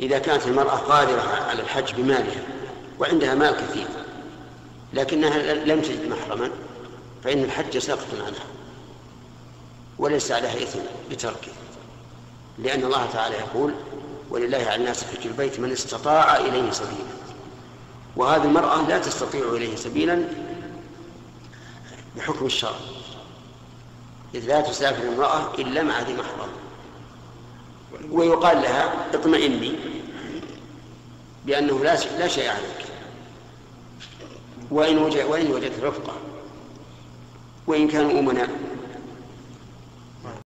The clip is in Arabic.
إذا كانت المرأة قادرة على الحج بمالها وعندها مال كثير لكنها لم تجد محرما فإن الحج ساقط عنها وليس عليها إثم بتركه. لأن الله تعالى يقول ولله على الناس حج البيت من استطاع إليه سبيلا. وهذه المرأة لا تستطيع إليه سبيلا بحكم الشرع إذ لا تسافر المرأة إلا مع ذي محرم. ويقال لها اطمئني بأنه لا لا شيء عليك. وإن وجد وإن وجدت رفقة وإن كانوا أمناء.